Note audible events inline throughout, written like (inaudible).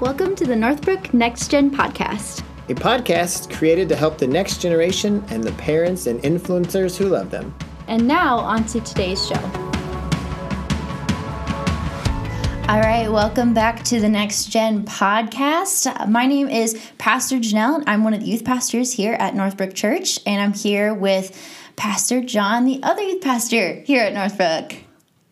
Welcome to the Northbrook Next Gen podcast, a podcast created to help the next generation and the parents and influencers who love them. And now, on to today's show. All right, welcome back to the Next Gen podcast. My name is Pastor Janelle. and I'm one of the youth pastors here at Northbrook Church, and I'm here with Pastor John, the other youth pastor here at Northbrook.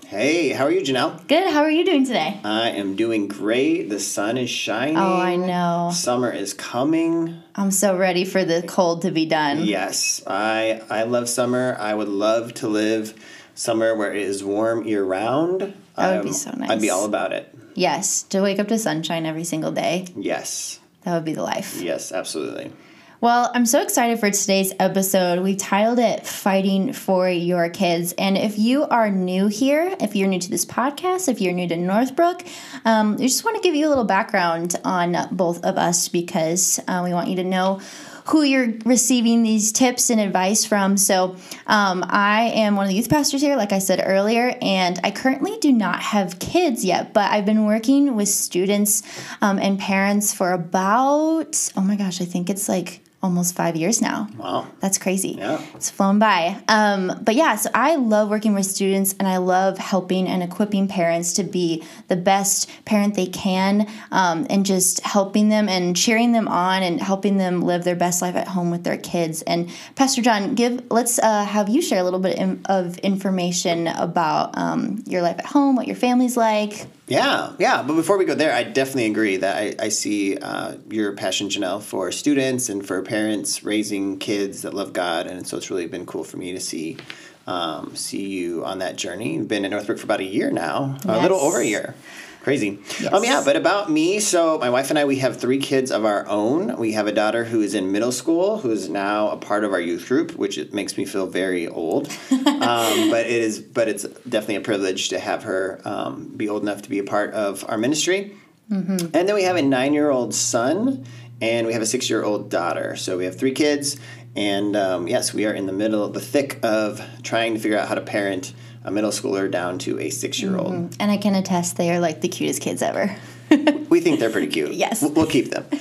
Hey, how are you, Janelle? Good. How are you doing today? I am doing great. The sun is shining. Oh, I know. Summer is coming. I'm so ready for the cold to be done. Yes, I I love summer. I would love to live somewhere where it is warm year round. That would um, be so nice. I'd be all about it. Yes, to wake up to sunshine every single day. Yes. That would be the life. Yes, absolutely. Well, I'm so excited for today's episode. We titled it Fighting for Your Kids. And if you are new here, if you're new to this podcast, if you're new to Northbrook, um, we just want to give you a little background on both of us because uh, we want you to know who you're receiving these tips and advice from. So, um, I am one of the youth pastors here, like I said earlier, and I currently do not have kids yet, but I've been working with students um, and parents for about, oh my gosh, I think it's like almost five years now. Wow. That's crazy. Yeah. It's flown by. Um, but yeah, so I love working with students and I love helping and equipping parents to be the best parent they can um, and just helping them and cheering them on and helping them live their best life at home with their kids. And Pastor John, give let's uh, have you share a little bit of information about um, your life at home, what your family's like. Yeah, yeah. But before we go there, I definitely agree that I, I see uh, your passion, Janelle, for students and for parents raising kids that love God. And so it's really been cool for me to see um, see you on that journey. You've been in Northbrook for about a year now, yes. a little over a year. Crazy. Yes. Um, yeah, but about me, so my wife and I, we have three kids of our own. We have a daughter who is in middle school, who is now a part of our youth group, which it makes me feel very old. (laughs) um, but it is, but it's definitely a privilege to have her um, be old enough to be a part of our ministry. Mm-hmm. And then we have a nine-year-old son, and we have a six-year-old daughter. So we have three kids, and um, yes, we are in the middle, of the thick of trying to figure out how to parent a middle schooler down to a six year old. Mm-hmm. And I can attest they are like the cutest kids ever. (laughs) we think they're pretty cute. Yes. We'll, keep them. (laughs)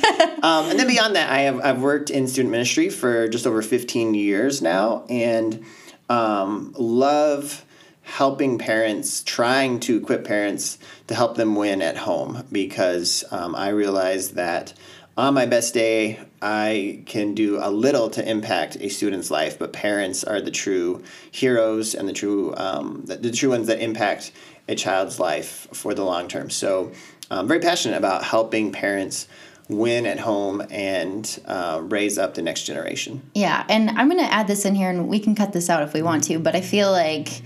Um, and then beyond that, I have, I've worked in student ministry for just over 15 years now and um, love helping parents, trying to equip parents to help them win at home because um, I realize that on my best day, I can do a little to impact a student's life, but parents are the true heroes and the true um, the, the, true ones that impact a child's life for the long term. So I'm very passionate about helping parents win at home and uh, raise up the next generation. Yeah, and I'm going to add this in here, and we can cut this out if we want to, but I feel like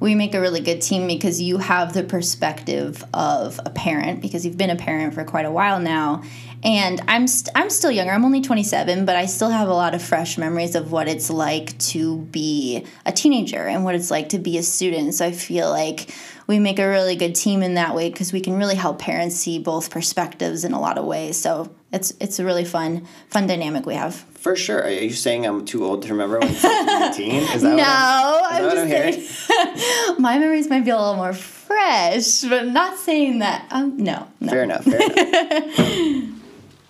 we make a really good team because you have the perspective of a parent because you've been a parent for quite a while now and I'm i st- I'm still younger. I'm only 27, but I still have a lot of fresh memories of what it's like to be a teenager and what it's like to be a student. So I feel like we make a really good team in that way because we can really help parents see both perspectives in a lot of ways. So it's it's a really fun fun dynamic we have. For sure. Are you saying I'm too old to remember when I was 18? Is that no, I'm, is I'm just saying. (laughs) my memories might be a little more fresh, but not saying that. Um, no, no. Fair enough. Fair enough. (laughs)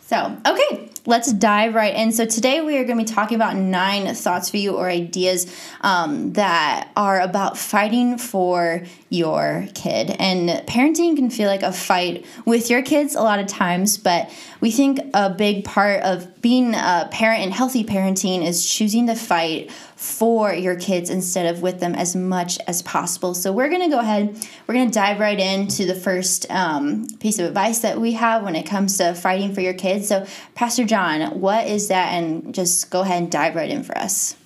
So, okay, let's dive right in. So, today we are going to be talking about nine thoughts for you or ideas um, that are about fighting for your kid. And parenting can feel like a fight with your kids a lot of times, but we think a big part of being a parent and healthy parenting is choosing to fight for your kids instead of with them as much as possible. So we're going to go ahead, we're going to dive right into the first um, piece of advice that we have when it comes to fighting for your kids. So, Pastor John, what is that? And just go ahead and dive right in for us.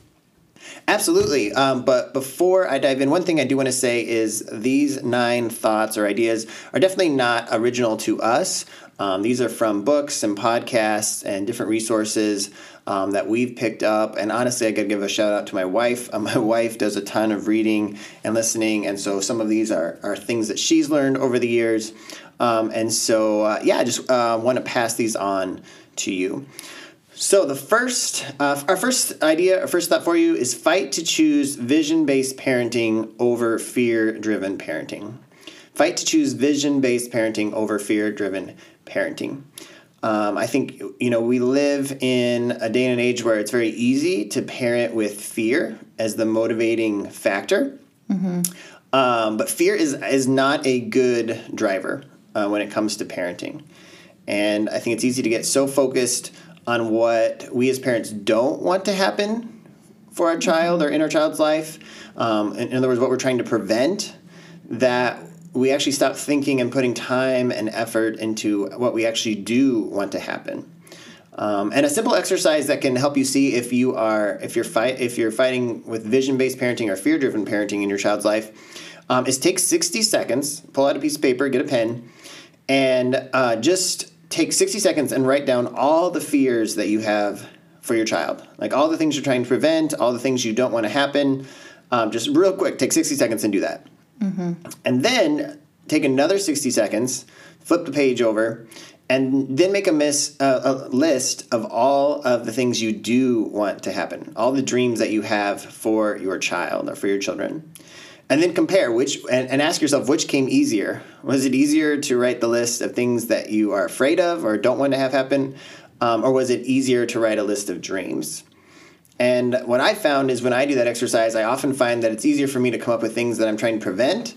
Absolutely. Um, but before I dive in, one thing I do want to say is these nine thoughts or ideas are definitely not original to us. Um, these are from books and podcasts and different resources um, that we've picked up. And honestly, I got to give a shout out to my wife. Uh, (laughs) my wife does a ton of reading and listening, and so some of these are, are things that she's learned over the years. Um, and so, uh, yeah, I just uh, want to pass these on to you. So the first, uh, our first idea, our first thought for you is fight to choose vision-based parenting over fear-driven parenting. fight to choose vision based parenting over fear driven parenting. Um, I think you know we live in a day and age where it's very easy to parent with fear as the motivating factor. Um, but fear is is not a good driver uh, when it comes to parenting, and I think it's easy to get so focused on what we as parents don't want to happen for our child or in our child's life. Um, in, in other words, what we're trying to prevent, that we actually stop thinking and putting time and effort into what we actually do want to happen. Um, and a simple exercise that can help you see if you are if you're fight if you're fighting with vision based parenting or fear driven parenting in your child's life um, is take 60 seconds, pull out a piece of paper, get a pen, and uh, just take 60 seconds and write down all the fears that you have for your child. Like all the things you're trying to prevent, all the things you don't want to happen. Um, just real quick, take 60 seconds and do that. And then take another 60 seconds, flip the page over, and then make a, miss, uh, a list of all of the things you do want to happen, all the dreams that you have for your child or for your children. And then compare which, and, and ask yourself which came easier. Was it easier to write the list of things that you are afraid of or don't want to have happen? Um, or was it easier to write a list of dreams? And what I found is when I do that exercise, I often find that it's easier for me to come up with things that I'm trying to prevent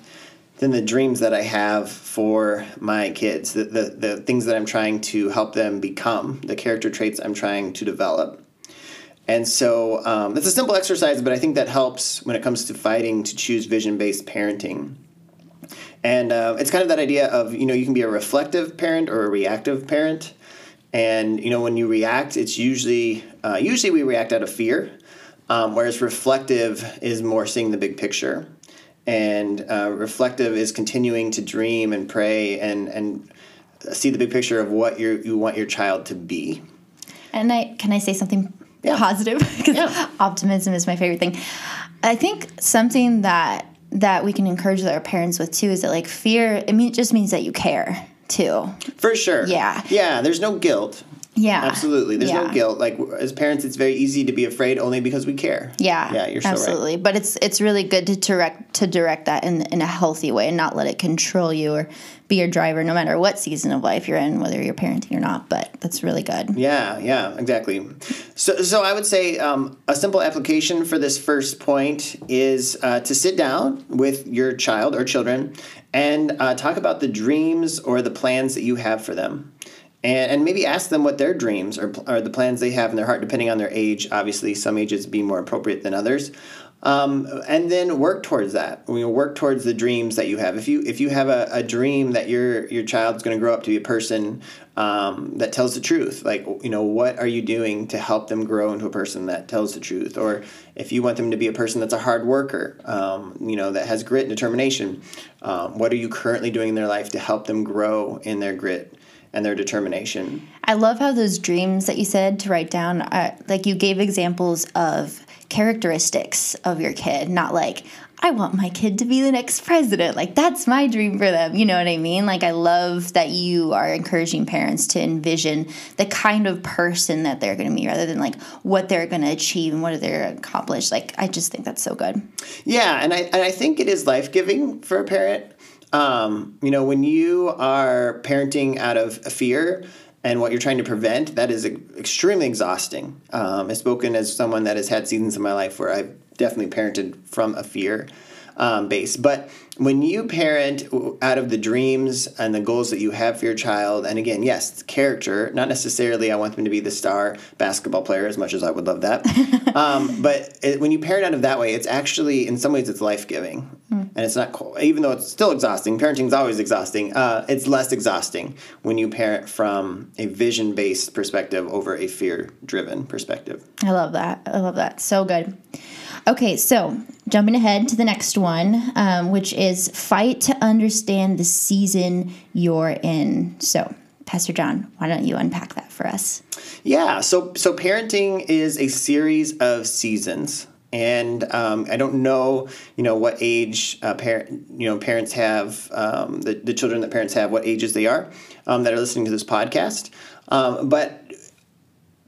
than the dreams that I have for my kids, the, the, the things that I'm trying to help them become, the character traits I'm trying to develop. And so um, it's a simple exercise, but I think that helps when it comes to fighting to choose vision based parenting. And uh, it's kind of that idea of, you know, you can be a reflective parent or a reactive parent. And, you know, when you react, it's usually, uh, usually we react out of fear, um, whereas reflective is more seeing the big picture. And uh, reflective is continuing to dream and pray and, and see the big picture of what you you want your child to be. And I can I say something Yeah. positive (laughs) because Yeah. optimism is my favorite thing. I think something that that we can encourage our parents with too is that like fear. It mean, it just means that you care too. For sure. Yeah. Yeah, there's no guilt. Yeah, Absolutely. There's no guilt. Like as parents, it's very easy to be afraid only because we care. Yeah, Yeah, you're so right. absolutely. But it's it's really good to direct to direct that in in a healthy way and not let it control you or be your driver, no matter what season of life you're in, whether you're parenting or not. But that's really good. Yeah, yeah, exactly. So, so I would say um, a simple application for this first point is uh, to sit down with your child or children and uh, talk about the dreams or the plans that you have for them. And, and maybe ask them what their dreams or, or the plans they have in their heart, depending on their age. Obviously, some ages be more appropriate than others. Um, and then work towards that. Know, work towards the dreams that you have. If you if you have a, a dream that your your child's going to grow up to be a person um, that tells the truth, like you know, what are you doing to help them grow into a person that tells the truth? Or if you want them to be a person that's a hard worker, um, you know, that has grit and determination, um, what are you currently doing in their life to help them grow in their grit and their determination? I love how those dreams that you said to write down, uh, like you gave examples of characteristics of your kid, not like, I want my kid to be the next president. Like, that's my dream for them. You know what I mean? Like, I love that you are encouraging parents to envision the kind of person that they're going to be rather than like what they're going to achieve and what they're accomplish. Like, I just think that's so good. Yeah, and I and I think it is life giving for a parent. Um, you know, when you are parenting out of fear and what you're trying to prevent, that is extremely exhausting. Um, I've spoken as someone that has had seasons in my life where I've definitely parented from a fear um, base. But when you parent out of the dreams and the goals that you have for your child, and again, yes, character, not necessarily I want them to be the star basketball player as much as I would love that. (laughs) um, but it, when you parent out of that way, it's actually, in some ways, it's life giving. And it's not, co- even though it's still exhausting, parenting is always exhausting, uh, it's less exhausting when you parent from a vision based perspective over a fear driven perspective. I love that. I love that. So good. Okay, so jumping ahead to the next one, um, which is fight to understand the season you're in. So, Pastor John, why don't you unpack that for us? Yeah, so so parenting is a series of seasons, and um, I don't know, you know, what age uh, parent, you know, parents have um, the the children that parents have, what ages they are um, that are listening to this podcast, um, but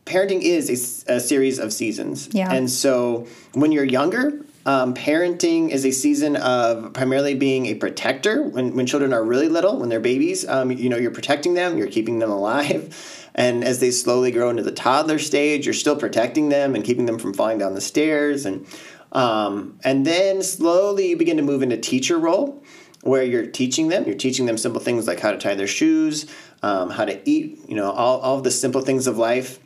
parenting is a series of seasons. Yeah. And so when you're younger, Um, parenting is a season of primarily being a protector when, when children are really little, when they're babies. Um, you know, you're protecting them, you're keeping them alive. (laughs) And as they slowly grow into the toddler stage, you're still protecting them and keeping them from falling down the stairs. And, um, and then slowly you begin to move into teacher role where you're teaching them. You're teaching them simple things like how to tie their shoes, um, how to eat, you know, all, all of the simple things of life.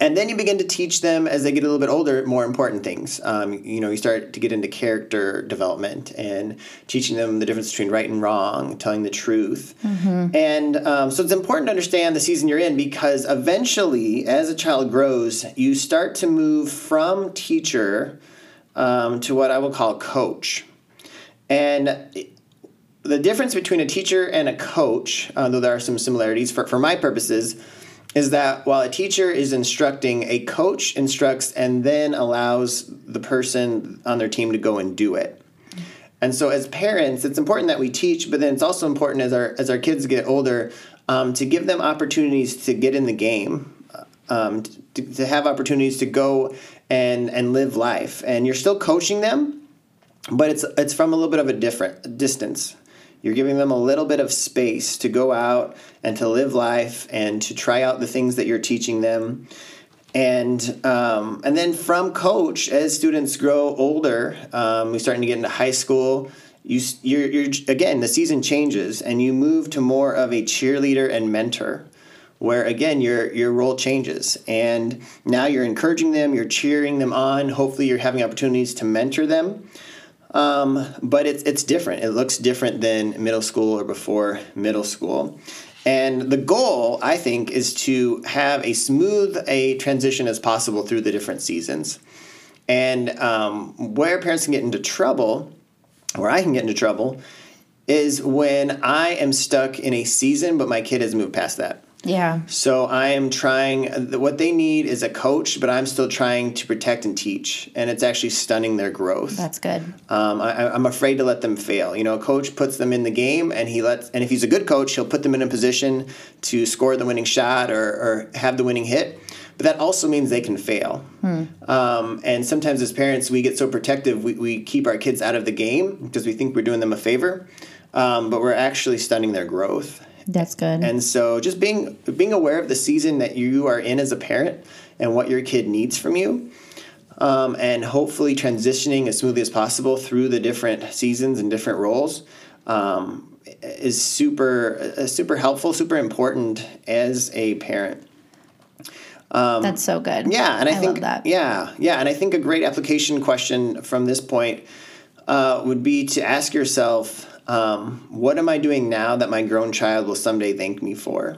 And then you begin to teach them as they get a little bit older more important things. Um, you know, you start to get into character development and teaching them the difference between right and wrong, telling the truth. Mm-hmm. And um, so it's important to understand the season you're in because eventually, as a child grows, you start to move from teacher um, to what I will call coach. And the difference between a teacher and a coach, uh, though there are some similarities for, for my purposes, is that while a teacher is instructing, a coach instructs and then allows the person on their team to go and do it. And so, as parents, it's important that we teach, but then it's also important as our as our kids get older um, to give them opportunities to get in the game, um, to, to have opportunities to go and and live life. And you're still coaching them, but it's it's from a little bit of a different distance. You're giving them a little bit of space to go out and to live life and to try out the things that you're teaching them. And um, and then from coach, as students grow older, um, we're starting to get into high school. You, you're, you're again the season changes and you move to more of a cheerleader and mentor where again your your role changes and now you're encouraging them you're cheering them on hopefully you're having opportunities to mentor them um, but it's it's different. It looks different than middle school or before middle school. And the goal, I think, is to have a smooth a transition as possible through the different seasons. And um, where parents can get into trouble, where I can get into trouble, is when I am stuck in a season, but my kid has moved past that. Yeah. So I am trying, what they need is a coach, but I'm still trying to protect and teach. And it's actually stunning their growth. That's good. Um, I, I'm afraid to let them fail. You know, a coach puts them in the game and he lets, and if he's a good coach, he'll put them in a position to score the winning shot or, or have the winning hit. But that also means they can fail. Hmm. Um, and sometimes as parents, we get so protective, we, we keep our kids out of the game because we think we're doing them a favor. Um, but we're actually stunning their growth. That's good. And so just being being aware of the season that you are in as a parent and what your kid needs from you. Um, and hopefully transitioning as smoothly as possible through the different seasons and different roles um, is super uh, super helpful, super important as a parent. Um, That's so good. Yeah, and I, I think yeah, yeah, and I think a great application question from this point uh, would be to ask yourself um, what am I doing now that my grown child will someday thank me for?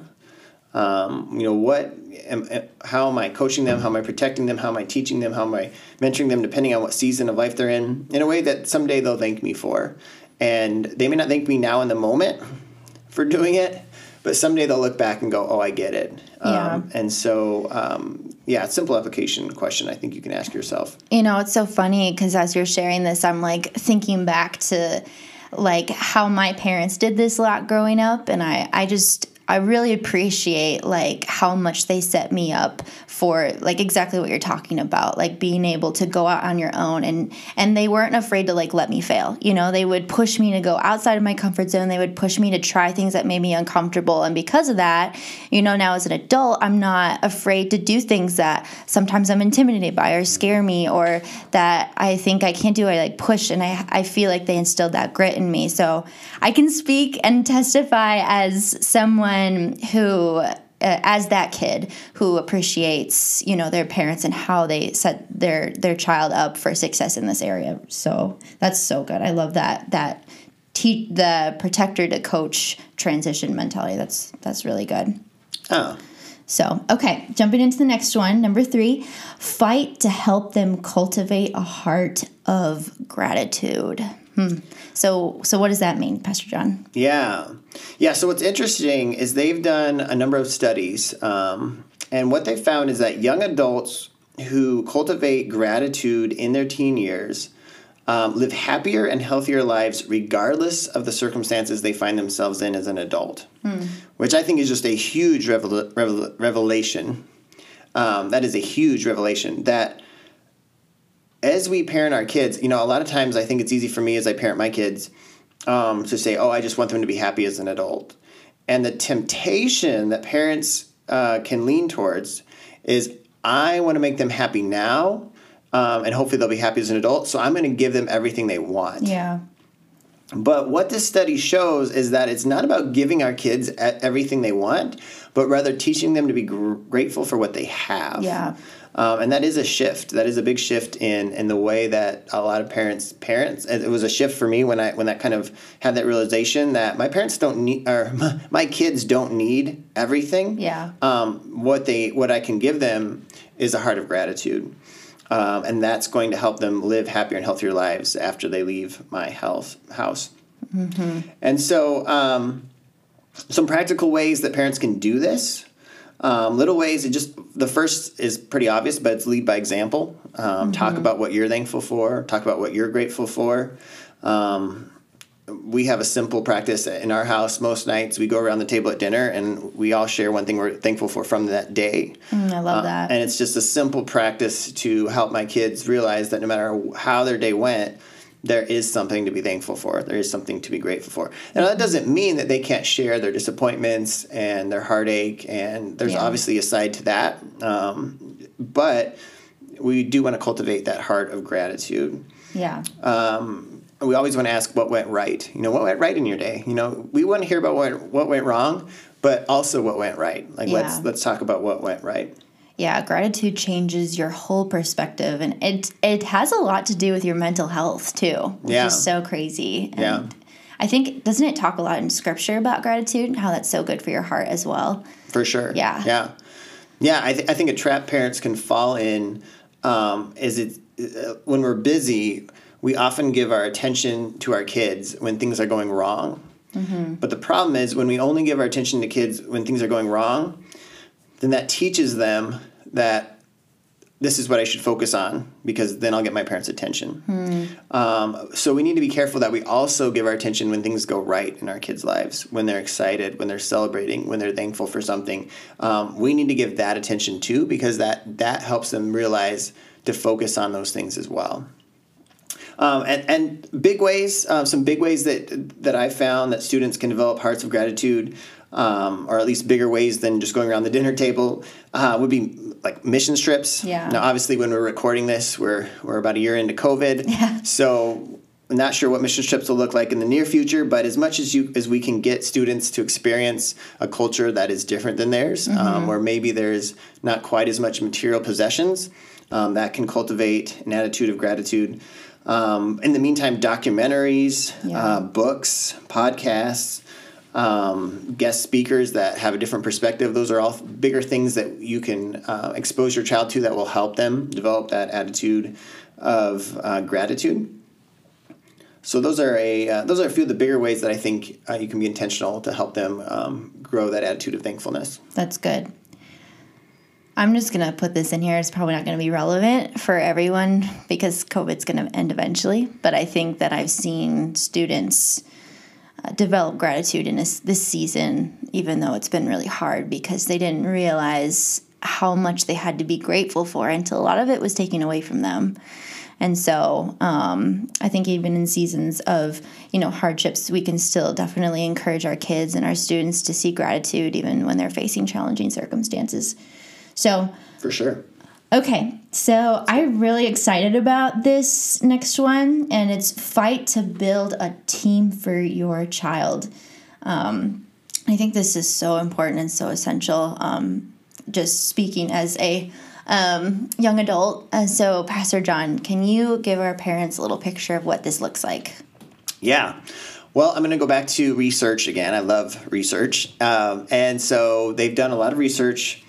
Um, you know, what, am, how am I coaching them? How am I protecting them? How am I teaching them? How am I mentoring them, depending on what season of life they're in, in a way that someday they'll thank me for. And they may not thank me now in the moment for doing it, but someday they'll look back and go, "Oh, I get it." Yeah. Um, and so, um, yeah, simple application question. I think you can ask yourself. You know, it's so funny because as you're sharing this, I'm like thinking back to like how my parents did this a lot growing up and I I just I really appreciate like how much they set me up for like exactly what you're talking about, like being able to go out on your own and and they weren't afraid to like let me fail. You know, they would push me to go outside of my comfort zone. They would push me to try things that made me uncomfortable and because of that, you know, now as an adult, I'm not afraid to do things that sometimes I'm intimidated by or scare me or that I think I can't do. I like push and I I feel like they instilled that grit in me. So, I can speak and testify as someone someone who uh, as that kid who appreciates you know their parents and how they set their their child up for success in this area. So that's so good. I love that that teach the protector to coach transition mentality. That's that's really good. Oh. So okay jumping into the next one. Number three fight to help them cultivate a heart of gratitude hmm. so so what does that mean pastor john yeah yeah, so what's interesting is they've done a number of studies, um, and what they found is that young adults who cultivate gratitude in their teen years um, live happier and healthier lives regardless of the circumstances they find themselves in as an adult, hmm. which I think is just a huge revel- revel- revelation. Um, that is a huge revelation that as we parent our kids, you know, a lot of times I think it's easy for me as I parent my kids um, to say, "Oh, I just want them to be happy as an adult," and the temptation that parents uh, can lean towards is, "I want to make them happy now." Um, and hopefully they'll be happy as an adult. So I'm going to give them everything they want. Yeah. But what this study shows is that it's not about giving our kids everything they want, but rather teaching them to be gr- grateful for what they have. Yeah. Um, and that is a shift. That is a big shift in in the way that a lot of parents parents. It was a shift for me when I when that kind of had that realization that my parents don't need or my, (laughs) my kids don't need everything. Yeah. Um, what they what I can give them is a heart of gratitude. Um, and that's going to help them live happier and healthier lives after they leave my health house. And so, um, some practical ways that parents can do this. Um, little ways. It just the first is pretty obvious, but it's lead by example. Um, Talk about what you're thankful for. Talk about what you're grateful for. Um, we have a simple practice in our house. Most nights we go around the table at dinner and we all share one thing we're thankful for from that day. Mm, I love Uh, that. And it's just a simple practice to help my kids realize that no matter how their day went, there is something to be thankful for. There is something to be grateful for. Now, that doesn't mean that they can't share their disappointments and their heartache, and there's Yeah. obviously a side to that. Um, but we do want to cultivate that heart of gratitude yeah. we always want to ask what went right. You know, what went right in your day? You know, we want to hear about what what went wrong, but also what went right. Like let's let's talk about what went right. Yeah, gratitude changes your whole perspective and it it has a lot to do with your mental health too, which Yeah. is so crazy. And Yeah. I think doesn't it talk a lot in scripture about gratitude and how that's so good for your heart as well? For sure. Yeah. Yeah. Yeah. I, th- I think a trap parents can fall in um, is it uh, when we're busy, we often give our attention to our kids when things are going wrong. Mm-hmm. But the problem is when we only give our attention to kids when things are going wrong, then that teaches them that this is what I should focus on because then I'll get my parents' attention. Um, so we need to be careful that we also give our attention when things go right in our kids' lives, when they're excited, when they're celebrating, when they're thankful for something. Um, we need to give that attention too because that that helps them realize to focus on those things as well. Um, and, and big ways, um, some big ways that that I found that students can develop hearts of gratitude, um, or at least bigger ways than just going around the dinner table, uh, would be like mission trips. Yeah. Now, obviously, when we're recording this, we're we're about a year into COVID. (laughs) Yeah. So. I'm not sure what mission trips will look like in the near future, but as much as you as we can get students to experience a culture that is different than theirs, um, where maybe there's not quite as much material possessions, um, that can cultivate an attitude of gratitude. Um, in the meantime, documentaries, Yeah. uh, books, podcasts, um, guest speakers that have a different perspective. Those are all bigger things that you can uh, expose your child to that will help them develop that attitude of uh, gratitude. So those are a uh, those are a few of the bigger ways that I think uh, you can be intentional to help them um, grow that attitude of thankfulness. That's good. I'm just to put this in here. It's probably not to be relevant for everyone because COVID's to end eventually. But I think that I've seen students uh, develop gratitude in this, this season, even though it's been really hard because they didn't realize how much they had to be grateful for until a lot of it was taken away from them. And so um, I think even in seasons of you know hardships, we can still definitely encourage our kids and our students to see gratitude even when they're facing challenging circumstances. So For sure. Okay, so I'm really excited about this next one, and it's fight to build a team for your child. Um, I think this is so important and so essential. Um, just speaking as a um, young adult, and so Pastor John, can you give our parents a little picture of what this looks like? Yeah. Well, I'm going to go back to research again. I love research. Um, and so they've done a lot of research.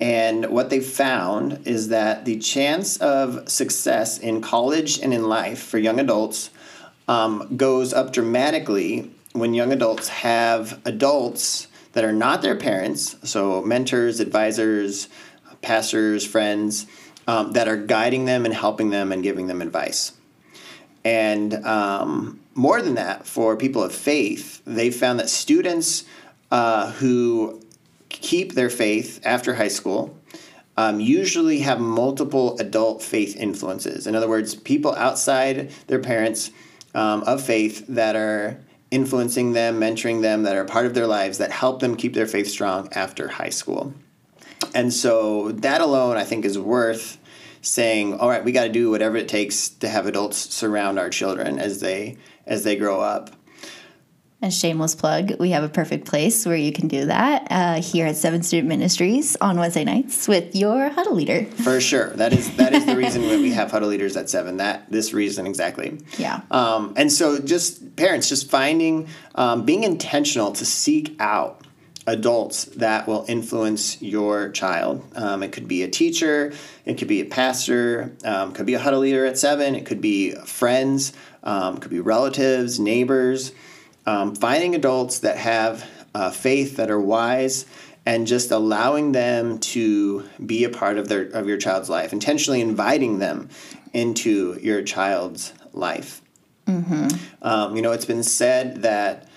And what they found is that the chance of success in college and in life for young adults um, goes up dramatically when young adults have adults that are not their parents, so mentors, advisors, pastors, friends, um, that are guiding them and helping them and giving them advice. And um, more than that, for people of faith, they found that students uh, who keep their faith after high school um, usually have multiple adult faith influences. In other words, people outside their parents um, of faith that are influencing them, mentoring them, that are part of their lives that help them keep their faith strong after high school. And so that alone, I think, is worth saying, all right, we got to do whatever it takes to have adults surround our children as they as they grow up. A shameless plug, we have a perfect place where you can do that uh, here at Seven Student Ministries on Wednesday nights with your huddle leader. For sure, that is that is the reason that we (laughs) have huddle leaders at seven. That this reason exactly. Yeah. Um, and so, just parents, just finding, um, being intentional to seek out adults that will influence your child. Um, it could be a teacher, it could be a pastor, um, could be a huddle leader at seven, it could be friends, um, could be relatives, neighbors. Um, finding adults that have uh, faith, that are wise, and just allowing them to be a part of their of your child's life, intentionally inviting them into your child's life. Um, you know, it's been said that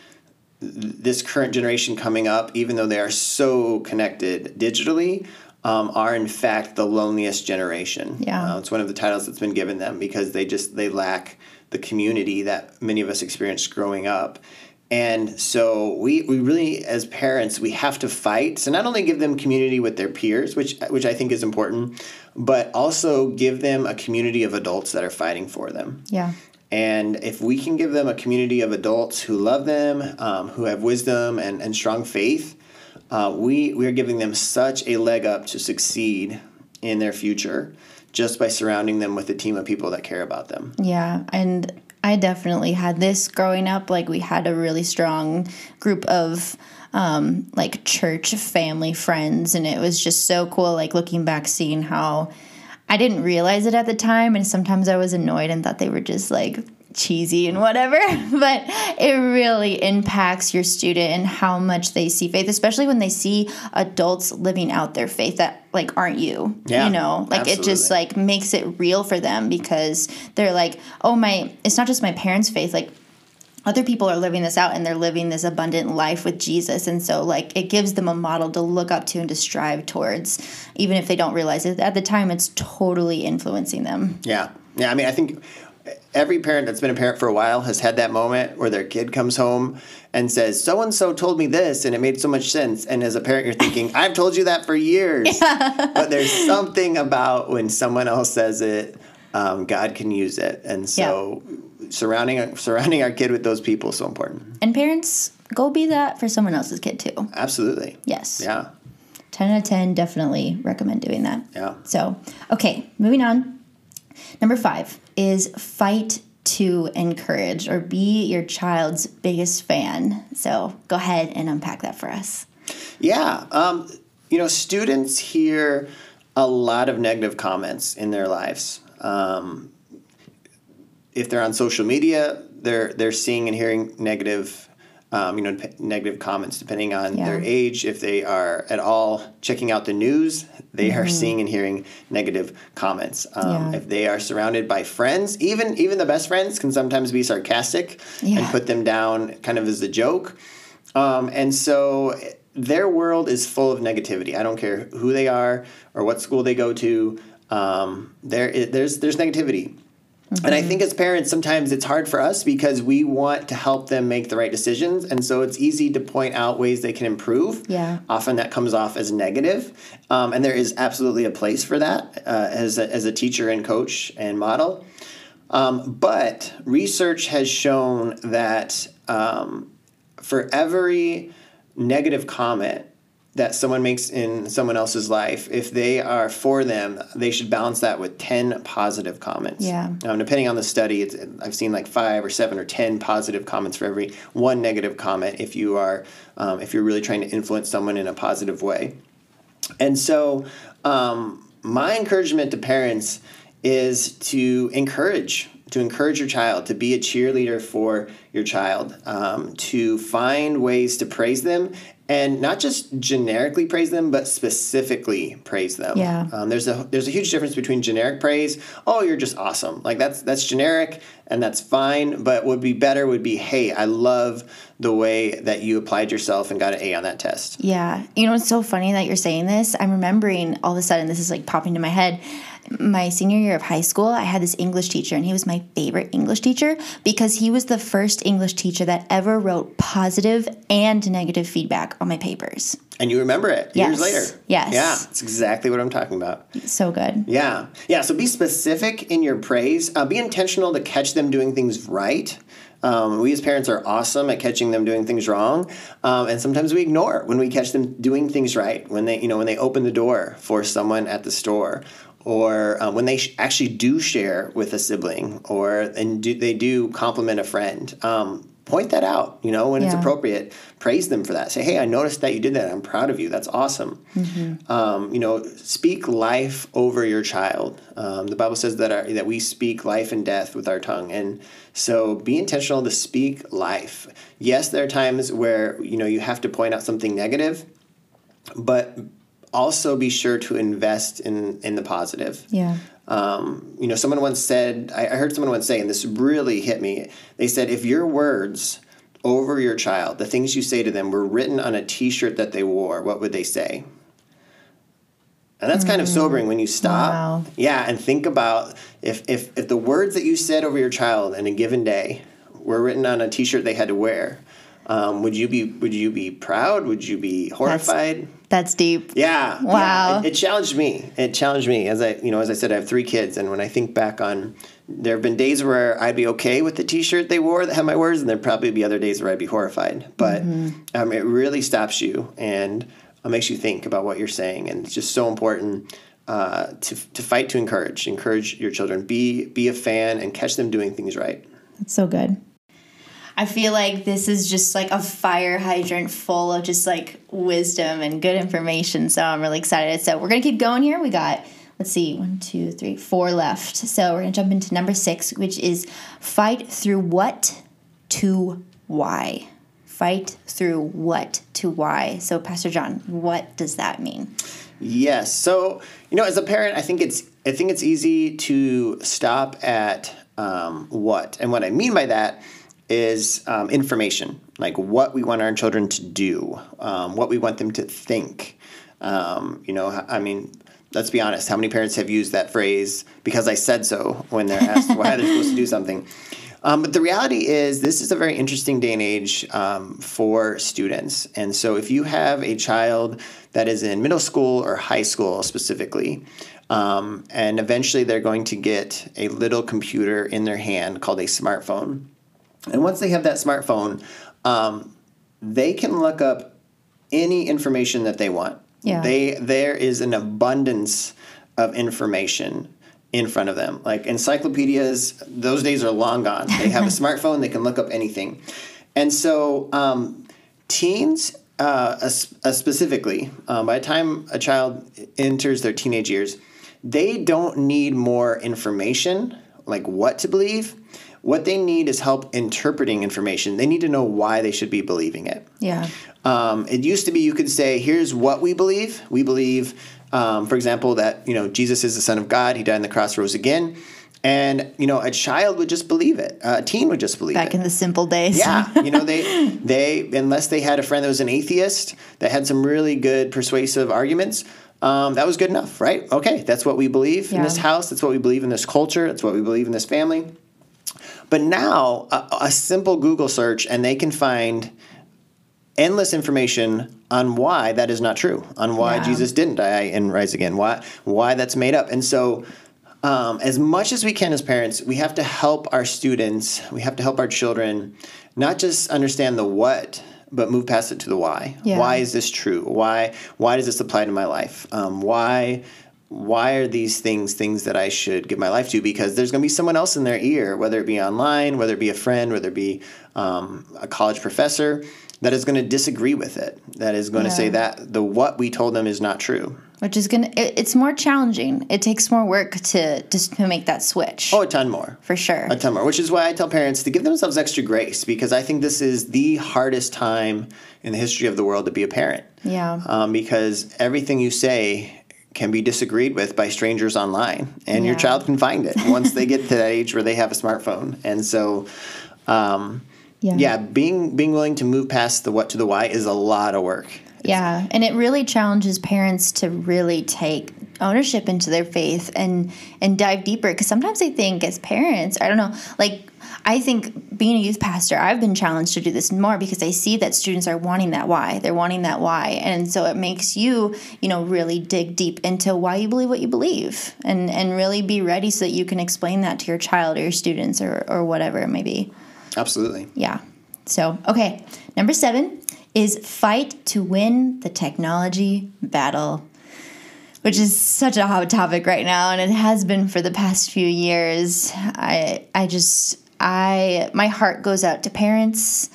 this current generation coming up, even though they are so connected digitally, um, are in fact the loneliest generation. Yeah. Uh, it's one of the titles that's been given them because they just they lack the community that many of us experienced growing up. And so we, we really, as parents, we have to fight to not only give them community with their peers, which which I think is important, but also give them a community of adults that are fighting for them. Yeah. And if we can give them a community of adults who love them, um, who have wisdom and, and strong faith, uh, we, we are giving them such a leg up to succeed in their future just by surrounding them with a team of people that care about them. Yeah, and I definitely had this growing up. Like we had a really strong group of um, like church family friends, and it was just so cool. Like looking back, seeing how I didn't realize it at the time, and sometimes I was annoyed and thought they were just like cheesy and whatever. (laughs) But it really impacts your student and how much they see faith, especially when they see adults living out their faith that like aren't you. Yeah, you know, like it just like makes it real for them because they're like, oh my, it's not just my parents' faith, like other people are living this out and they're living this abundant life with Jesus. And so, like, it gives them a model to look up to and to strive towards, even if they don't realize it. At the time, it's totally influencing them. Yeah. Yeah. I mean, I think every parent that's been a parent for a while has had that moment where their kid comes home and says, So and so told me this, and it made so much sense. And as a parent, you're thinking, I've told you that for years. (laughs) but there's something about when someone else says it, um, God can use it. And so surrounding, surrounding our kid with those people is so important. And parents, go be that for someone else's kid too. Absolutely. Yes. Yeah. 10 out of 10, definitely recommend doing that. Yeah. So, okay, moving on. Number five is fight to encourage or be your child's biggest fan. So, go ahead and unpack that for us. Yeah. Um, you know, students hear a lot of negative comments in their lives. Um, if they're on social media, they're they're seeing and hearing negative, um, you know, p- negative comments depending on Yeah. their age. If they are at all checking out the news, they are seeing and hearing negative comments. Um, Mm-hmm. Yeah. If they are surrounded by friends, even even the best friends can sometimes be sarcastic and put them down kind of as a joke. Um, and so their world is full of negativity. I don't care who they are or what school they go to. Um, there, there's there's negativity. And I think as parents, sometimes it's hard for us because we want to help them make the right decisions. And so it's easy to point out ways they can improve. Yeah. Often that comes off as negative. Um, and there is absolutely a place for that uh, as, a, as a teacher and coach and model. Um, but research has shown that um, for every negative comment that someone makes in someone else's life, if they are for them, they should balance that with 10 positive comments. Yeah. Um, depending on the study, it's, I've seen like five or seven or 10 positive comments for every one negative comment if you are, um, if you're really trying to influence someone in a positive way. And so, um, my encouragement to parents is to encourage to encourage your child, to be a cheerleader for your child, um, to find ways to praise them and not just generically praise them, but specifically praise them. Yeah. Um, there's a there's a huge difference between generic praise. Oh, you're just awesome. Like that's that's generic and that's fine. But what would be better would be, hey, I love the way that you applied yourself and got an A on that test. Yeah. You know, it's so funny that you're saying this. I'm remembering all of a sudden this is like popping to my head. My senior year of high school, I had this English teacher, and he was my favorite English teacher because he was the first English teacher that ever wrote positive and negative feedback on my papers. And you remember it years later. Yes. Yeah, that's exactly what I'm talking about. So good. Yeah. Yeah. So be specific in your praise. Uh, be intentional to catch them doing things right. Um, we as parents are awesome at catching them doing things wrong, um, and sometimes we ignore when we catch them doing things right. When they, you know, when they open the door for someone at the store, or um, when they sh- actually do share with a sibling, or and do, they do compliment a friend. Um, point that out. You know, when it's appropriate, praise them for that. Say, "Hey, I noticed that you did that. I'm proud of you. That's awesome." um, you know, speak life over your child. Um, the Bible says that our, that we speak life and death with our tongue, and so be intentional to speak life. Yes, there are times where you know you have to point out something negative, but also be sure to invest in in the positive. Yeah. Um, you know, someone once said, I, I heard someone once say, and this really hit me. They said, if your words over your child, the things you say to them, were written on a T-shirt that they wore, what would they say? And that's kind of sobering when you stop, Wow. yeah, and think about if, if if the words that you said over your child in a given day were written on a T-shirt they had to wear. Um, would you be Would you be proud? Would you be horrified? That's deep. Yeah. Wow. yeah. It, it challenged me. It challenged me as I, you know, as I said, I have three kids, and when I think back on, there have been days where I'd be okay with the T-shirt they wore that had my words, and there'd probably be other days where I'd be horrified. But um, it really stops you and uh, makes you think about what you're saying, and it's just so important. Uh, to, to fight to encourage encourage your children be be a fan and catch them doing things right That's so good. I feel like this is just like a fire hydrant full of just like wisdom and good information. So I'm really excited. So we're gonna keep going here. We got let's see, one, two, three, four left. So we're gonna jump into number six, which is fight through what to why. Fight through what to why. So Pastor John, what does that mean? Yes. So you know, as a parent, I think it's I think it's easy to stop at um, what, and what I mean by that is um, information, like what we want our children to do, um, what we want them to think. Um, you know, I mean, let's be honest. How many parents have used that phrase "because I said so" when they're asked why they're supposed to do something? Um, but the reality is, this is a very interesting day and age um, for students. And so, if you have a child that is in middle school or high school specifically, um, and eventually they're going to get a little computer in their hand called a smartphone. And once they have that smartphone, um, they can look up any information that they want. Yeah. They there is an abundance of information in front of them. Like encyclopedias, those days are long gone. They have a (laughs) smartphone, they can look up anything. And so um, teens uh, uh, specifically, um, by the time a child enters their teenage years, they don't need more information, like what to believe. What they need is help interpreting information. They need to know why they should be believing it. Yeah. Um, it used to be you could say, "Here's what we believe. We believe, um, for example, that you know Jesus is the Son of God. He died on the cross, rose again." And you know, a child would just believe it. A teen would just believe Back it. Back in the simple days. Yeah, (laughs) you know they they unless they had a friend that was an atheist that had some really good persuasive arguments, um, that was good enough, right? Okay, that's what we believe in this house. That's what we believe in this culture. That's what we believe in this family. But now a, a simple Google search and they can find endless information on why that is not true, on why Yeah. Jesus didn't die and rise again, why why that's made up. And so um, as much as we can as parents, we have to help our students, we have to help our children not just understand the what, but move past it to the why. Yeah. Why is this true? Why why does this apply to my life? Um, why why are these things things that I should give my life to? Because there's going to be someone else in their ear, whether it be online, whether it be a friend, whether it be um, a college professor. that is going to disagree with it, that is going to say that the what we told them is not true. which is going to, it's more challenging it takes more work to just to make that switch Oh, a ton more. for sure A ton more, which is why I tell parents to give themselves extra grace because I think this is the hardest time in the history of the world to be a parent. yeah Um, because everything you say can be disagreed with by strangers online, and your child can find it (laughs) once they get to that age where they have a smartphone. And so, um, Yeah. yeah, being being willing to move past the what to the why is a lot of work. Yeah, and it really challenges parents to really take ownership into their faith and and dive deeper because sometimes they think as parents, I don't know, like I think being a youth pastor, I've been challenged to do this more because I see that students are wanting that why. They're wanting that why. And so it makes you, you know, really dig deep into why you believe what you believe and and really be ready so that you can explain that to your child or your students or or whatever it may be. Absolutely. Yeah. So, okay. Number seven is fight to win the technology battle, which is such a hot topic right now, and it has been for the past few years. I, I just, I, my heart goes out to parents.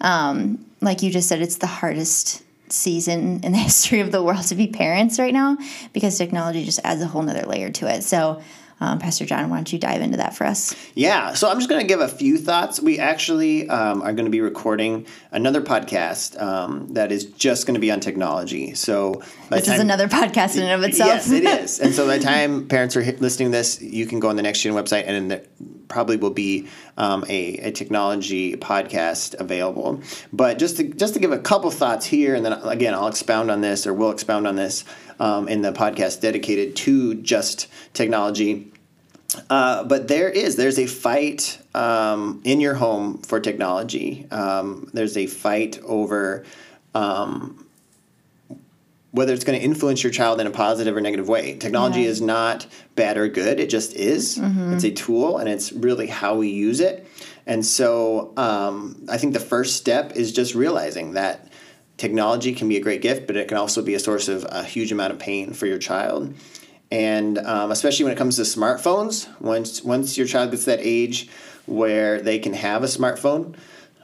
Um, like you just said, it's the hardest season in the (laughs) history of the world to be parents right now because technology just adds a whole nother layer to it. So, um, Pastor John, why don't you dive into that for us? Yeah, so I'm just going to give a few thoughts. We actually um, are going to be recording another podcast um, that is just going to be on technology. So the This is another podcast in and of itself. Yes, it is. And so by the (laughs) time parents are listening to this, you can go on the Next Gen website, and there probably will be um, a, a technology podcast available. But just to just to give a couple thoughts here, and then again, I'll expound on this, or we'll expound on this um, in the podcast dedicated to just technology. Uh, but there is there's a fight um, in your home for technology. Um, there's a fight over um, whether it's going to influence your child in a positive or negative way. Technology Yeah. is not bad or good; it just is. It's a tool, and it's really how we use it. And so, um, I think the first step is just realizing that technology can be a great gift, but it can also be a source of a huge amount of pain for your child. And um, especially when it comes to smartphones, once once your child gets that age where they can have a smartphone,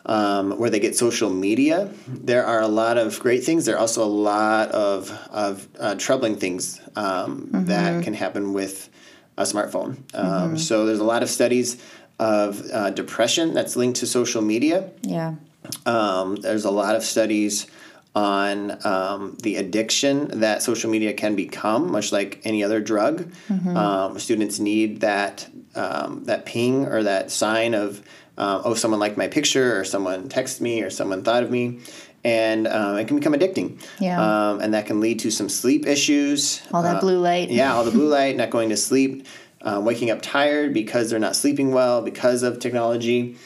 um, where they get social media, there are a lot of great things. There are also a lot of of uh, troubling things um, that can happen with a smartphone. Um, So there's a lot of studies of uh, depression that's linked to social media. Yeah. Um, there's a lot of studies on um, the addiction that social media can become, much like any other drug. Um, students need that um, that ping or that sign of uh, oh, someone liked my picture, or someone texted me, or someone thought of me, and um, it can become addicting. Yeah. Um, and that can lead to some sleep issues. All that Uh, blue light. yeah, all the blue (laughs) light, not going to sleep, uh, waking up tired because they're not sleeping well because of technology.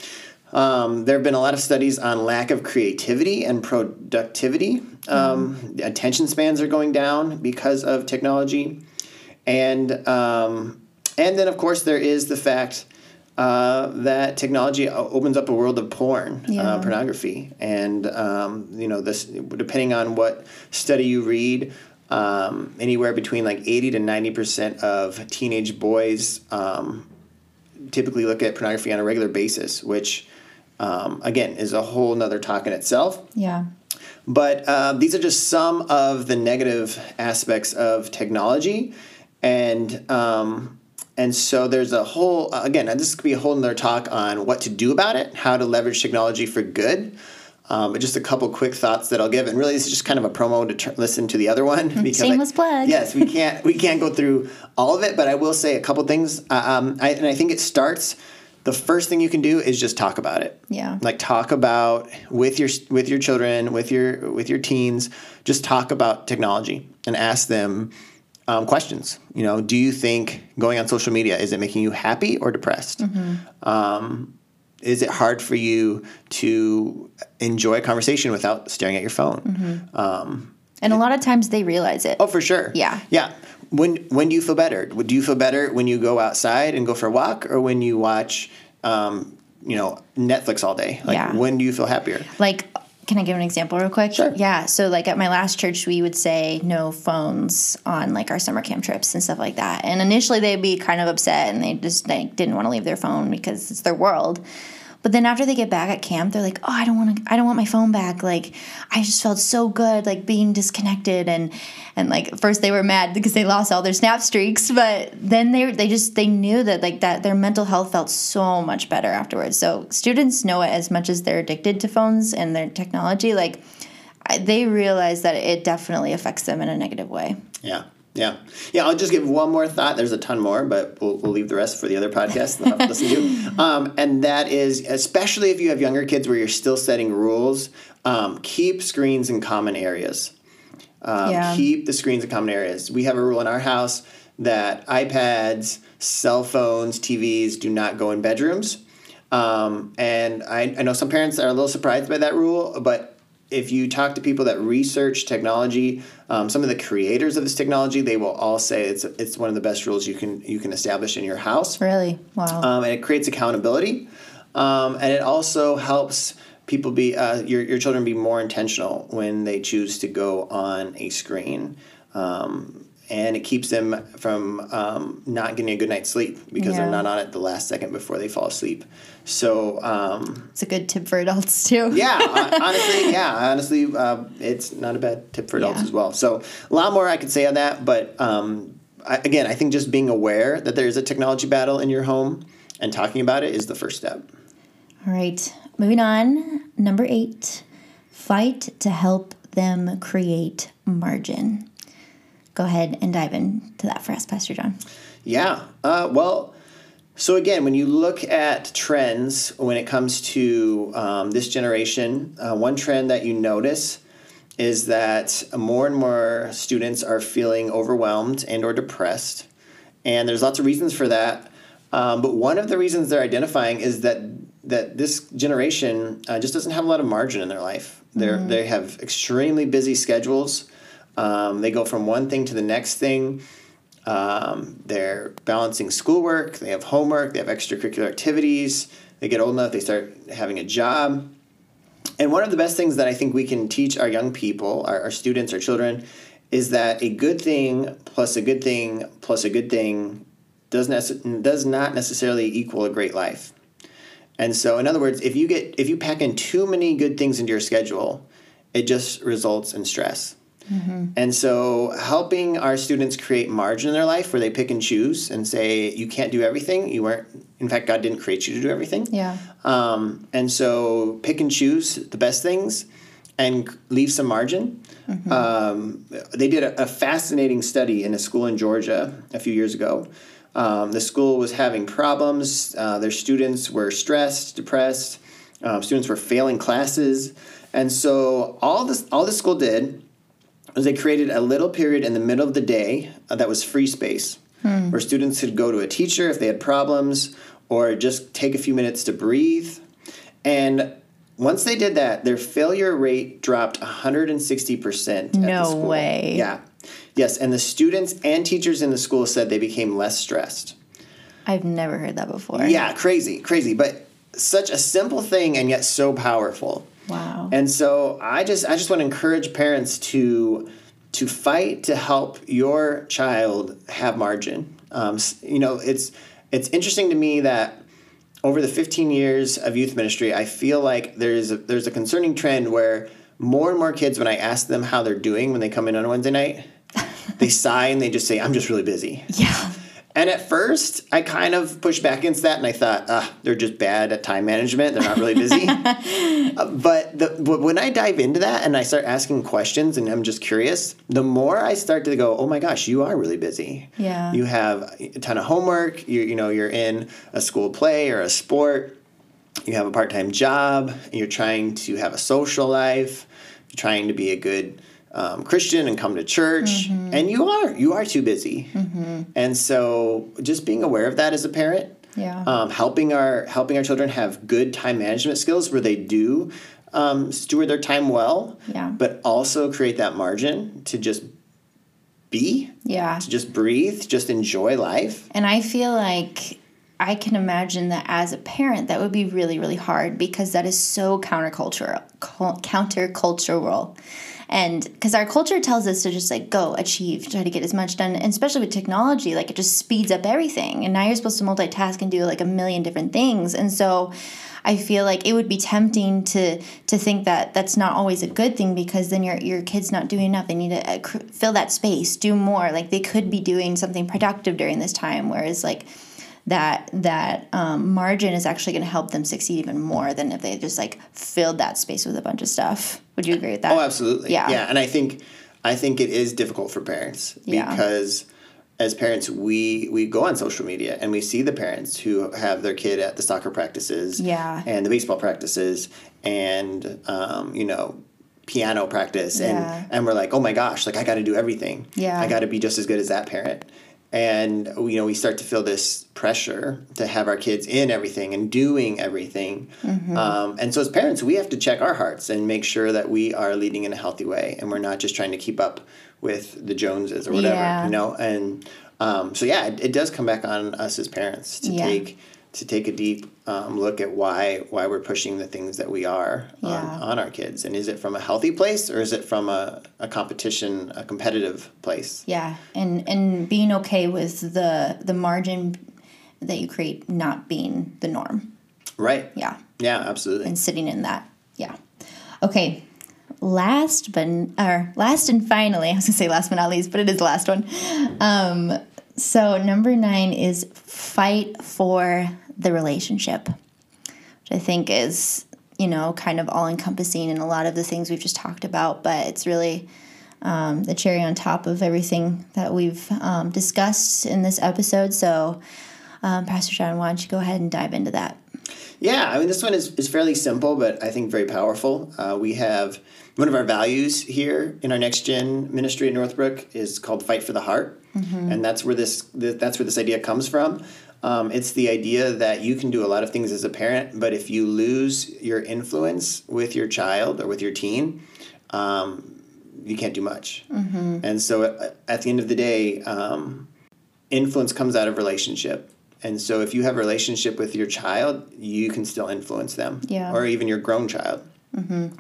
Um, there have been a lot of studies on lack of creativity and productivity. Um, Attention spans are going down because of technology, and um, and then of course there is the fact uh, that technology opens up a world of porn, Yeah. uh, pornography, and um, you know this depending on what study you read. Um, anywhere between like 80 to 90 percent of teenage boys um, typically look at pornography on a regular basis, which um, again is a whole nother talk in itself. Yeah. But uh, these are just some of the negative aspects of technology, and um, and so there's a whole again. This could be a whole nother talk on what to do about it, how to leverage technology for good. Um, but just a couple quick thoughts that I'll give, and really this is just kind of a promo to tr- listen to the other one. (laughs) Because I- Shameless plug. Yes, we can't we can't go through all of it, but I will say a couple things. Uh, um, I, and I think it starts. The first thing you can do is just talk about it. Yeah. like talk about with your with your children with your with your teens just talk about technology and ask them um, questions. You know do you think going on social media is it making you happy or depressed? Um, is it hard for you to enjoy a conversation without staring at your phone? And a lot of times they realize it. oh for sure. Yeah. yeah when when do you feel better do you feel better when you go outside and go for a walk or when you watch um, you know netflix all day like Yeah. when do you feel happier Like, can I give an example real quick? Sure. Yeah. So, like at my last church, we would say no phones on like our summer camp trips and stuff like that. And initially, they'd be kind of upset and they just like didn't want to leave their phone because it's their world. But then after they get back at camp, they're like, "Oh, I don't want to. I don't want my phone back. Like, I just felt so good, like being disconnected." And and like first they were mad because they lost all their snap streaks, but then they they just they knew that like that their mental health felt so much better afterwards. So students know it as much as they're addicted to phones and their technology. Like, they realize that it definitely affects them in a negative way. Yeah. Yeah. Yeah. I'll just give one more thought. There's a ton more, but we'll, we'll leave the rest for the other podcast that I'll listen to. (laughs) Um, and that is, especially if you have younger kids where you're still setting rules, um, keep screens in common areas. Um, Yeah. Keep the screens in common areas. We have a rule in our house that iPads, cell phones, TVs do not go in bedrooms. Um, and I, I know some parents are a little surprised by that rule, but if you talk to people that research technology, um, some of the creators of this technology, they will all say it's it's one of the best rules you can you can establish in your house, Really? Wow. um, and it creates accountability, um, and it also helps people be uh, your your children be more intentional when they choose to go on a screen. Um, and it keeps them from um, not getting a good night's sleep because Yeah. they're not on it the last second before they fall asleep. So um, it's a good tip for adults too. yeah, (laughs) honestly, yeah, honestly, uh, it's not a bad tip for adults Yeah. as well. So a lot more I could say on that, but um, I, again, I think just being aware that there's a technology battle in your home and talking about it is the first step. All right, moving on. Number eight, fight to help them create margin. Go ahead and dive into that for us, Pastor John. Yeah. Uh, well, so again, when you look at trends when it comes to um, this generation, uh, one trend that you notice is that more and more students are feeling overwhelmed and or depressed, and there's lots of reasons for that. Um, but one of the reasons they're identifying is that that this generation uh, just doesn't have a lot of margin in their life. They're they have extremely busy schedules. Um, they go from one thing to the next thing. Um, they're balancing schoolwork, they have homework, they have extracurricular activities. They get old enough, they start having a job. And one of the best things that I think we can teach our young people, our, our students, our children, is that a good thing plus a good thing plus a good thing does, nece- does not necessarily equal a great life. And so, in other words, if you get if you pack in too many good things into your schedule, it just results in stress. And so, helping our students create margin in their life where they pick and choose and say, you can't do everything. You weren't, in fact, God didn't create you to do everything. Yeah. Um, and so, pick and choose the best things and leave some margin. Um, they did a, a fascinating study in a school in Georgia a few years ago. Um, the school was having problems. Uh, their students were stressed, depressed. Um, students were failing classes, and so all this all the school did was they created a little period in the middle of the day uh, that was free space where students could go to a teacher if they had problems or just take a few minutes to breathe. And once they did that, their failure rate dropped 160% at the No way. Yeah. Yes, and the students and teachers in the school said they became less stressed. I've never heard that before. Yeah, crazy, crazy, but such a simple thing and yet so powerful. Wow. And so I just I just want to encourage parents to to fight to help your child have margin. Um, you know, it's it's interesting to me that over the 15 years of youth ministry, I feel like there's a, there's a concerning trend where more and more kids, when I ask them how they're doing when they come in on a Wednesday night, (laughs) they sigh and they just say, "I'm just really busy." yeah. And at first, I kind of pushed back against that, and I thought, ah, they're just bad at time management. They're not really busy. (laughs) Uh, but, the, but when I dive into that and I start asking questions, and I'm just curious, the more I start to go, oh my gosh, you are really busy. Yeah. You have a ton of homework. You you know you're in a school play or a sport. You have a part time job. You're trying to have a social life. You're trying to be a good um, Christian and come to church, and you are you are too busy. And so, just being aware of that as a parent, Yeah. um, helping our helping our children have good time management skills where they do um, steward their time well, Yeah. but also create that margin to just be, yeah. to just breathe, just enjoy life. And I feel like I can imagine that as a parent, that would be really, really hard because that is so countercultural, countercultural. And because our culture tells us to just like go, achieve, try to get as much done, and especially with technology, like it just speeds up everything. And now you're supposed to multitask and do like a million different things. And so I feel like it would be tempting to to think that that's not always a good thing because then your your kid's not doing enough. They need to uh, fill that space, do more. Like they could be doing something productive during this time, whereas like that that um, margin is actually going to help them succeed even more than if they just like filled that space with a bunch of stuff. Would you agree with that? Oh, absolutely. Yeah. Yeah, and I think I think it is difficult for parents Yeah. because as parents we we go on social media and we see the parents who have their kid at the soccer practices Yeah. and the baseball practices and um, you know piano practice Yeah. and and we're like oh my gosh like I got to do everything Yeah. I got to be just as good as that parent and you know we start to feel this pressure to have our kids in everything and doing everything Mm-hmm. um, and so as parents we have to check our hearts and make sure that we are leading in a healthy way and we're not just trying to keep up with the joneses or whatever Yeah. you know and um, so yeah it, it does come back on us as parents to Yeah. take to take a deep um, look at why why we're pushing the things that we are on, Yeah. on our kids and is it from a healthy place or is it from a, a competition a competitive place Yeah, and and being okay with the the margin that you create not being the norm. right Yeah, yeah absolutely and sitting in that. Yeah. Okay. Last but or last and finally, (laughs) I was gonna say last but not least, but it is the last one. Um, so number nine is fight for the relationship, which I think is you know kind of all encompassing in a lot of the things we've just talked about, but it's really um, the cherry on top of everything that we've um, discussed in this episode. So, um, Pastor John, why don't you go ahead and dive into that? Yeah, I mean, this one is, is fairly simple, but I think very powerful. Uh, we have one of our values here in our next gen ministry at Northbrook is called "Fight for the Heart," and that's where this that's where this idea comes from. Um, it's the idea that you can do a lot of things as a parent, but if you lose your influence with your child or with your teen, um, you can't do much. And so, at, at the end of the day, um, influence comes out of relationship. And so if you have a relationship with your child, you can still influence them. Yeah. Or even your grown child.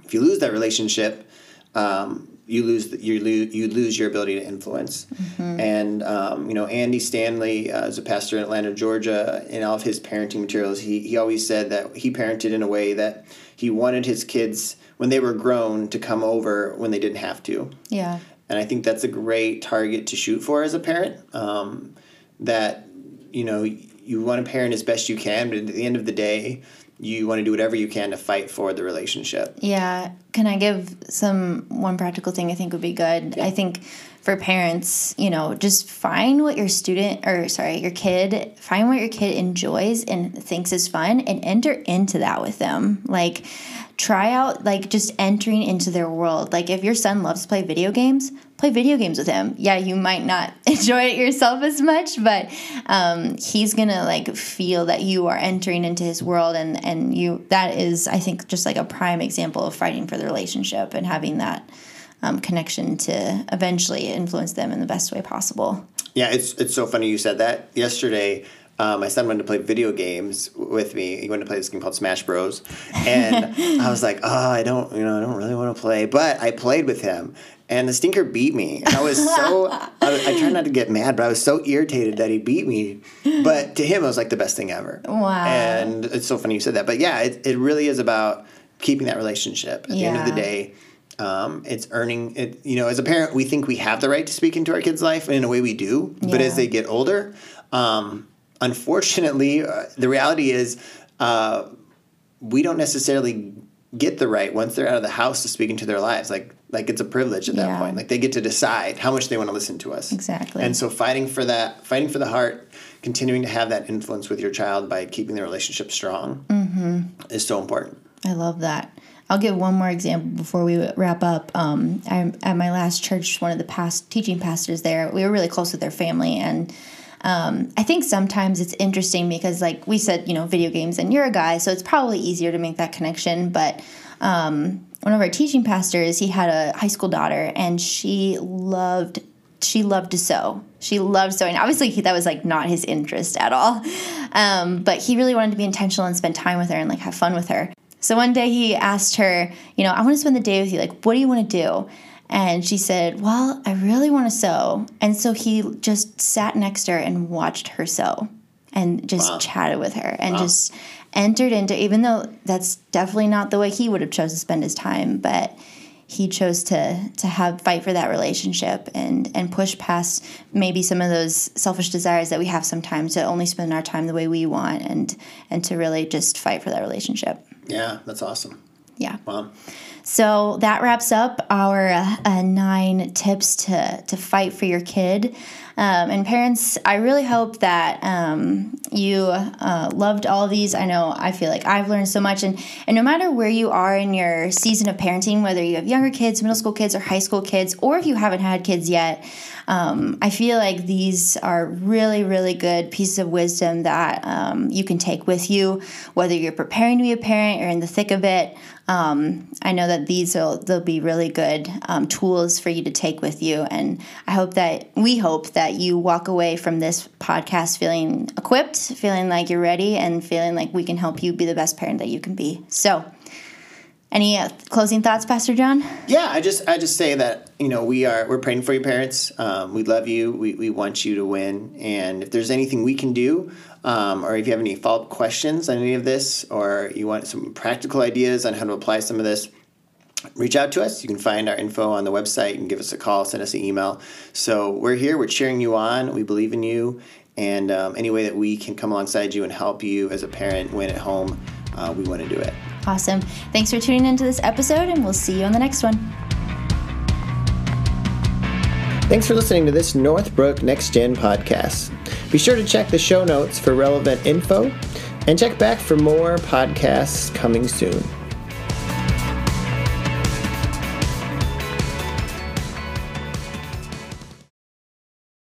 If you lose that relationship, um, you lose the, you lose you lose your ability to influence. And um, you know Andy Stanley uh, is a pastor in Atlanta, Georgia. In all of his parenting materials, he he always said that he parented in a way that he wanted his kids when they were grown to come over when they didn't have to. Yeah. And I think that's a great target to shoot for as a parent. Um, that you know you want to parent as best you can, but at the end of the day, you want to do whatever you can to fight for the relationship. Yeah. Can I give some one practical thing I think would be good? I think for parents, you know, just find what your student or sorry, your kid, find what your kid enjoys and thinks is fun and enter into that with them. Like try out like just entering into their world. Like if your son loves to play video games, play video games with him. Yeah, you might not (laughs) enjoy it yourself as much, but um, he's gonna like feel that you are entering into his world, and and you that is I think just like a prime example of fighting for the relationship and having that um, connection to eventually influence them in the best way possible. Yeah, it's it's so funny you said that. Yesterday, uh, my son wanted to play video games with me. He went to play this game called Smash Bros. And (laughs) I was like, oh, I don't, you know, I don't really want to play. But I played with him, and the stinker beat me. And I was so, I, I tried not to get mad, but I was so irritated that he beat me. But to him, it was like the best thing ever. Wow. And it's so funny you said that. But yeah, it, it really is about keeping that relationship. At the end of the day, um, it's earning it. You know, as a parent, we think we have the right to speak into our kids' life, and in a way, we do. But as they get older, um, unfortunately, uh, the reality is uh, we don't necessarily get the right once they're out of the house to speak into their lives. Like, like it's a privilege at that Yeah. point. Like they get to decide how much they want to listen to us. Exactly. And so, fighting for that, fighting for the heart, continuing to have that influence with your child by keeping the relationship strong, is so important. I love that. I'll give one more example before we wrap up. Um, I, at my last church, one of the past teaching pastors there, we were really close with their family, and um, I think sometimes it's interesting because, like we said, you know, video games, and you're a guy, so it's probably easier to make that connection. But um, one of our teaching pastors, he had a high school daughter, and she loved she loved to sew. She loved sewing. Obviously, he, that was like not his interest at all. Um, but he really wanted to be intentional and spend time with her and like have fun with her. So one day he asked her, you know, I want to spend the day with you. Like, what do you want to do? And she said, Well, I really want to sew. And so he just sat next to her and watched her sew and just wow. chatted with her and wow. just entered into, even though that's definitely not the way he would have chosen to spend his time, but he chose to to have fight for that relationship and and push past maybe some of those selfish desires that we have sometimes to only spend our time the way we want and and to really just fight for that relationship. Yeah, that's awesome. Yeah. Wow. So that wraps up our uh, nine tips to to fight for your kid. Um, and parents, I really hope that um, you uh, loved all these. I know I feel like I've learned so much, and and no matter where you are in your season of parenting, whether you have younger kids, middle school kids, or high school kids, or if you haven't had kids yet, um, I feel like these are really, really good pieces of wisdom that um, you can take with you, whether you're preparing to be a parent or in the thick of it. Um, I know that these will they'll be really good um, tools for you to take with you, and I hope that we hope that you walk away from this podcast feeling equipped, feeling like you're ready, and feeling like we can help you be the best parent that you can be. So. Any uh, closing thoughts, Pastor John? Yeah, I just I just say that you know we are we're praying for your parents. Um, we love you. We, we want you to win. And if there's anything we can do, um, or if you have any follow up questions on any of this, or you want some practical ideas on how to apply some of this, reach out to us. You can find our info on the website and give us a call, send us an email. So we're here. We're cheering you on. We believe in you. And um, any way that we can come alongside you and help you as a parent win at home, uh, we want to do it. Awesome. Thanks for tuning into this episode, and we'll see you on the next one. Thanks for listening to this Northbrook Next Gen podcast. Be sure to check the show notes for relevant info and check back for more podcasts coming soon.